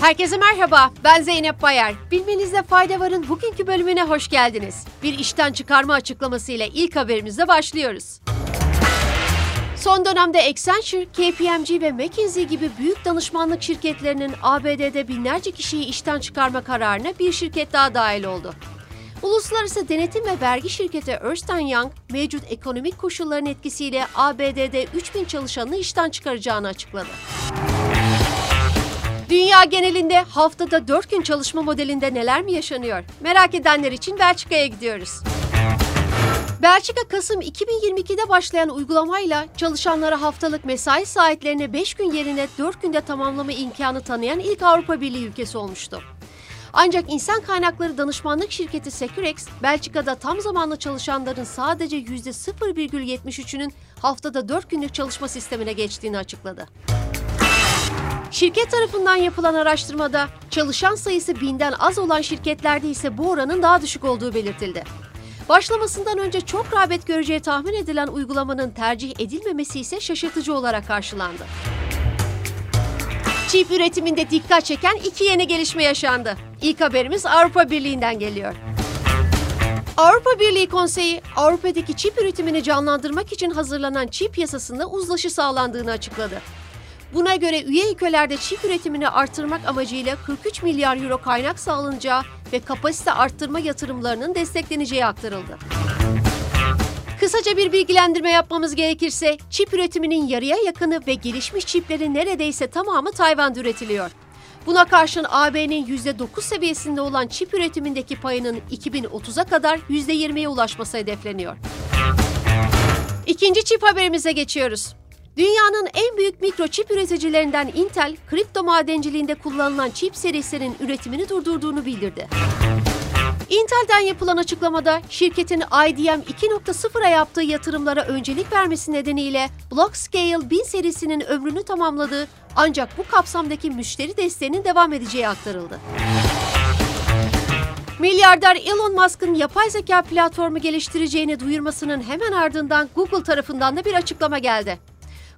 Herkese merhaba, ben Zeynep Bayar. Bilmenizde fayda varın bugünkü bölümüne hoş geldiniz. Bir işten çıkarma açıklaması ile ilk haberimizle başlıyoruz. Son dönemde Accenture, KPMG ve McKinsey gibi büyük danışmanlık şirketlerinin ABD'de binlerce kişiyi işten çıkarma kararına bir şirket daha dahil oldu. Uluslararası denetim ve vergi şirketi Ernst Young, mevcut ekonomik koşulların etkisiyle ABD'de 3000 çalışanını işten çıkaracağını açıkladı. Dünya genelinde haftada 4 gün çalışma modelinde neler mi yaşanıyor? Merak edenler için Belçika'ya gidiyoruz. Belçika Kasım 2022'de başlayan uygulamayla çalışanlara haftalık mesai saatlerini 5 gün yerine 4 günde tamamlama imkanı tanıyan ilk Avrupa Birliği ülkesi olmuştu. Ancak insan kaynakları danışmanlık şirketi Securex, Belçika'da tam zamanlı çalışanların sadece %0,73'ünün haftada 4 günlük çalışma sistemine geçtiğini açıkladı. Şirket tarafından yapılan araştırmada çalışan sayısı binden az olan şirketlerde ise bu oranın daha düşük olduğu belirtildi. Başlamasından önce çok rağbet göreceği tahmin edilen uygulamanın tercih edilmemesi ise şaşırtıcı olarak karşılandı. Çip üretiminde dikkat çeken iki yeni gelişme yaşandı. İlk haberimiz Avrupa Birliği'nden geliyor. Avrupa Birliği Konseyi, Avrupa'daki çip üretimini canlandırmak için hazırlanan çip yasasında uzlaşı sağlandığını açıkladı. Buna göre üye ülkelerde çip üretimini artırmak amacıyla 43 milyar euro kaynak sağlanacağı ve kapasite arttırma yatırımlarının destekleneceği aktarıldı. Kısaca bir bilgilendirme yapmamız gerekirse, çip üretiminin yarıya yakını ve gelişmiş çiplerin neredeyse tamamı Tayvan'da üretiliyor. Buna karşın AB'nin %9 seviyesinde olan çip üretimindeki payının 2030'a kadar %20'ye ulaşması hedefleniyor. İkinci çip haberimize geçiyoruz. Dünyanın en büyük mikroçip üreticilerinden Intel, kripto madenciliğinde kullanılan çip serisinin üretimini durdurduğunu bildirdi. Intel'den yapılan açıklamada şirketin IDM 2.0'a yaptığı yatırımlara öncelik vermesi nedeniyle Blockscale 1000 serisinin ömrünü tamamladığı ancak bu kapsamdaki müşteri desteğinin devam edeceği aktarıldı. Milyarder Elon Musk'ın yapay zeka platformu geliştireceğini duyurmasının hemen ardından Google tarafından da bir açıklama geldi.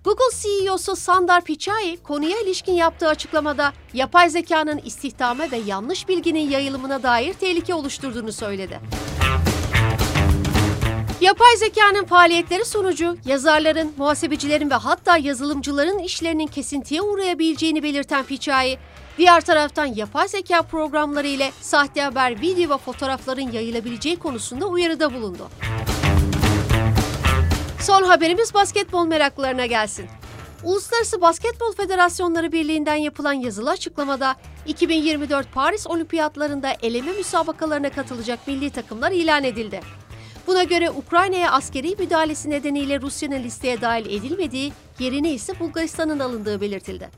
Google CEO'su Sundar Pichai konuya ilişkin yaptığı açıklamada yapay zekanın istihdama ve yanlış bilginin yayılımına dair tehlike oluşturduğunu söyledi. Yapay zekanın faaliyetleri sonucu yazarların, muhasebecilerin ve hatta yazılımcıların işlerinin kesintiye uğrayabileceğini belirten Pichai, diğer taraftan yapay zeka programları ile sahte haber, video ve fotoğrafların yayılabileceği konusunda uyarıda bulundu. Son haberimiz basketbol meraklılarına gelsin. Uluslararası Basketbol Federasyonları Birliği'nden yapılan yazılı açıklamada 2024 Paris Olimpiyatlarında eleme müsabakalarına katılacak milli takımlar ilan edildi. Buna göre Ukrayna'ya askeri müdahalesi nedeniyle Rusya'nın listeye dahil edilmediği, yerine ise Bulgaristan'ın alındığı belirtildi.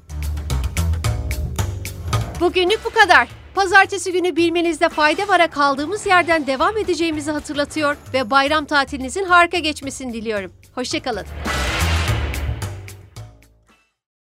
Bugünlük bu kadar. Pazartesi günü bilmenizde fayda vara kaldığımız yerden devam edeceğimizi hatırlatıyor ve bayram tatilinizin harika geçmesini diliyorum. Hoşçakalın.